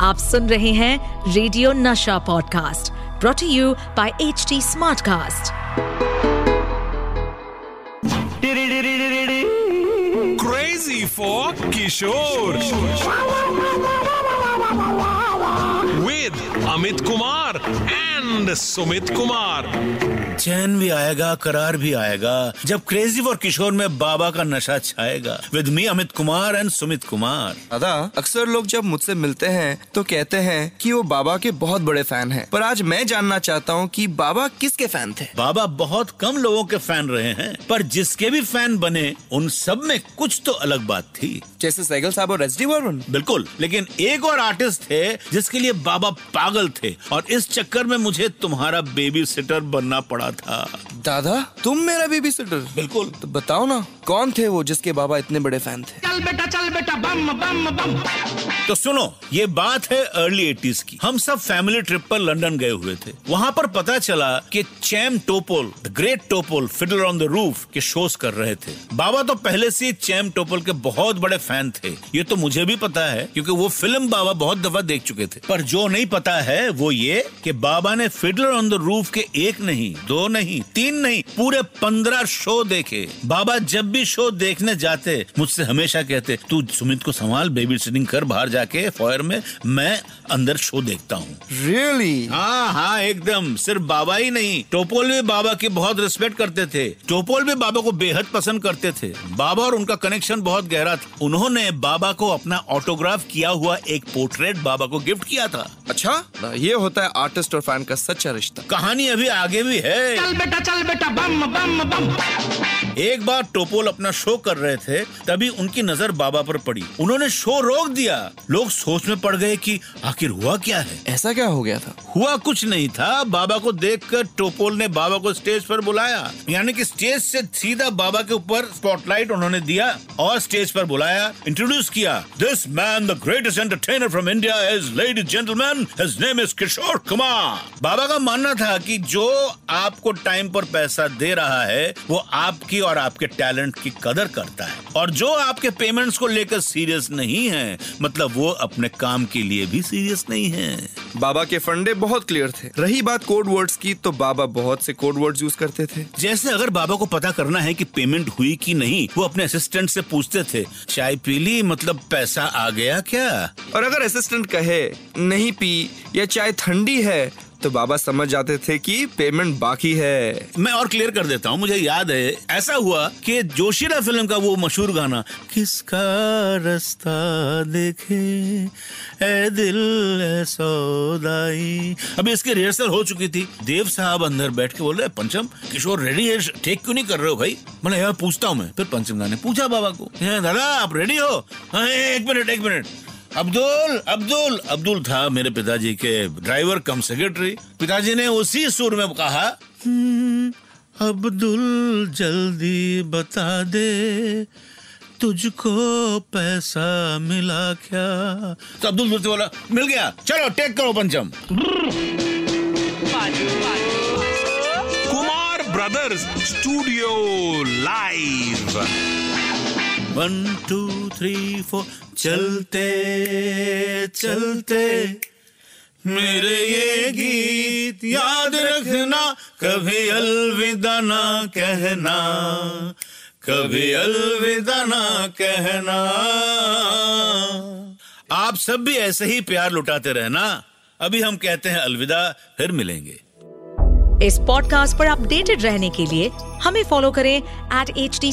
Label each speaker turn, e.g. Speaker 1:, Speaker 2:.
Speaker 1: आप सुन रहे हैं radio Nasha podcast brought you by H T Smartcast
Speaker 2: crazy for Kishore. With Amit Kumar and Sumit Kumar
Speaker 3: चैन भी आएगा करार भी आएगा जब क्रेजी फॉर किशोर में बाबा का नशा छाएगा। With me Amit Kumar and Sumit Kumar
Speaker 4: दादा अक्सर लोग जब मुझसे मिलते हैं तो कहते हैं कि वो बाबा के बहुत बड़े फ़ैन हैं। पर आज मैं जानना चाहता हूँ कि बाबा किसके फ़ैन थे?
Speaker 3: बाबा बहुत कम लोगों के फ़ैन रहे हैं पर जिसके भी फ़ैन बने उन सब में कुछ तो अलग बात थी।
Speaker 4: जैसे सैगल साहब और एस डी
Speaker 3: बिल्कुल लेकिन एक और आर्टिस्ट थे जिसके लिए बाबा पागल थे और इस चक्कर में मुझे तुम्हारा बेबी सिटर बनना पड़ा था।
Speaker 4: दादा तुम मेरा बेबी सिटर
Speaker 3: बिल्कुल।
Speaker 4: तो बताओ ना। कौन थे वो जिसके बाबा इतने बड़े फ़ैन थे?
Speaker 5: चल बेटा चल बेटा बम बम बम।
Speaker 3: तो सुनो ये बात है अर्ली एटीज की। हम सब फैमिली ट्रिप पर लंदन गए हुए थे। वहाँ पर पता चला कि Chaim Topol the great Topol Fiddler on the Roof के शोज़ कर रहे थे। बाबा तो पहले से चैम टोपोल के बहुत बड़े फ़ैन थे। ये तो मुझे भी पता है क्योंकि वो फ़िल्म बाबा बहुत दफ़ा देख चुके थे। पर जो नहीं पता है वो ये कि बाबा ने फिडलर ऑन द रूफ के एक नहीं दो नहीं तीन नहीं पूरे पंद्रह शो देखे। बाबा जब भी शो देखने जाते मुझसे हमेशा कहते तू सुमित को संभाल बेबी सिटिंग कर बाहर जाके फॉयर में मैं अंदर शो देखता हूँ।
Speaker 4: रियली
Speaker 3: हाँ हाँ एकदम। सिर्फ़ बाबा ही नहीं टोपोल भी बाबा की बहुत रिस्पेक्ट करते थे। टोपोल भी बाबा को बेहद पसंद करते थे। बाबा और उनका कनेक्शन बहुत गहरा था। उन्होंने बाबा को अपना ऑटोग्राफ किया हुआ एक पोर्ट्रेट बाबा को गिफ्ट किया था।
Speaker 4: अच्छा ये होता है आर्टिस्ट और फ़ैन का सच्चा रिश्ता।
Speaker 3: कहानी अभी आगे भी है।
Speaker 5: चल बेटा चल बेटा बम बम बम।
Speaker 3: एक बार टोपोल अपना शो कर रहे थे तभी उनकी नज़र बाबा पर पड़ी। उन्होंने शो रोक दिया। लोग सोच में पड़ गए कि आखिर हुआ क्या है?
Speaker 4: ऐसा क्या हो गया था?
Speaker 3: हुआ कुछ नहीं था। बाबा को देखकर टोपोल ने बाबा को स्टेज पर बुलाया। यानी कि स्टेज से सीधा बाबा के ऊपर स्पॉटलाइट उन्होंने दिया और स्टेज पर बुलाया इंट्रोड्यूस किया। This man the greatest entertainer from India is ladies gentleman his name is Kishore Kumar बाबा का मानना था कि जो आपको टाइम पर पैसा दे रहा है वो आपकी और आपके टैलेंट की कदर करता है। और जो आपके पेमेंट्स को लेकर सीरियस नहीं है मतलब वो अपने काम के लिए भी सीरियस नहीं है।
Speaker 4: बाबा के फंडे बहुत क्लियर थे। रही बात कोड वर्ड्स की तो बाबा बहुत से कोड वर्ड्स यूज़ करते थे।
Speaker 3: जैसे अगर बाबा को पता करना है कि पेमेंट हुई कि नहीं वो अपने असिस्टेंट से पूछते थे चाय पी ली? मतलब पैसा आ गया क्या?
Speaker 4: और अगर असिस्टेंट कहे नहीं पी या चाय ठंडी है तो बाबा समझ जाते थे कि पेमेंट बाकी है।
Speaker 3: मैं और क्लियर कर देता हूँ मुझे याद है ऐसा हुआ कि जोशीरा फ़िल्म का वो मशहूर गाना किसका रास्ता देखे ए दिल ए सौदाई। अभी इसकी रिहर्सल हो चुकी थी। देव साहब अंदर बैठ के बोल रहे पंचम किशोर रेडी है? टेक क्यों नहीं कर रहे हो भाई? मैंने यार पूछता हूँ मैं। फिर पंचम ने पूछा बाबा को? दादा आप रेडी हो? हाँ, एक मिनट एक मिनट अब्दुल अब्दुल अब्दुल था मेरे पिताजी के ड्राइवर कम सेक्रेटरी पिताजी ने उसी सुर में कहा "हम्म, अब्दुल जल्दी बता दे तुझको पैसा मिला क्या? तो अब्दुल से बोला मिल गया चलो टेक करो Pancham.
Speaker 2: Kumar brothers studio Live.
Speaker 3: One two three four चलते चलते। मेरे ये गीत याद रखना, कभी अलविदा ना कहना। कभी अलविदा ना कहना। आप सब भी ऐसे ही प्यार लुटाते रहना। अभी हम कहते हैं अलविदा, फिर मिलेंगे।
Speaker 1: इस पॉडकास्ट पर अपडेटेड रहने के लिए हमें फॉलो करें एट एच टी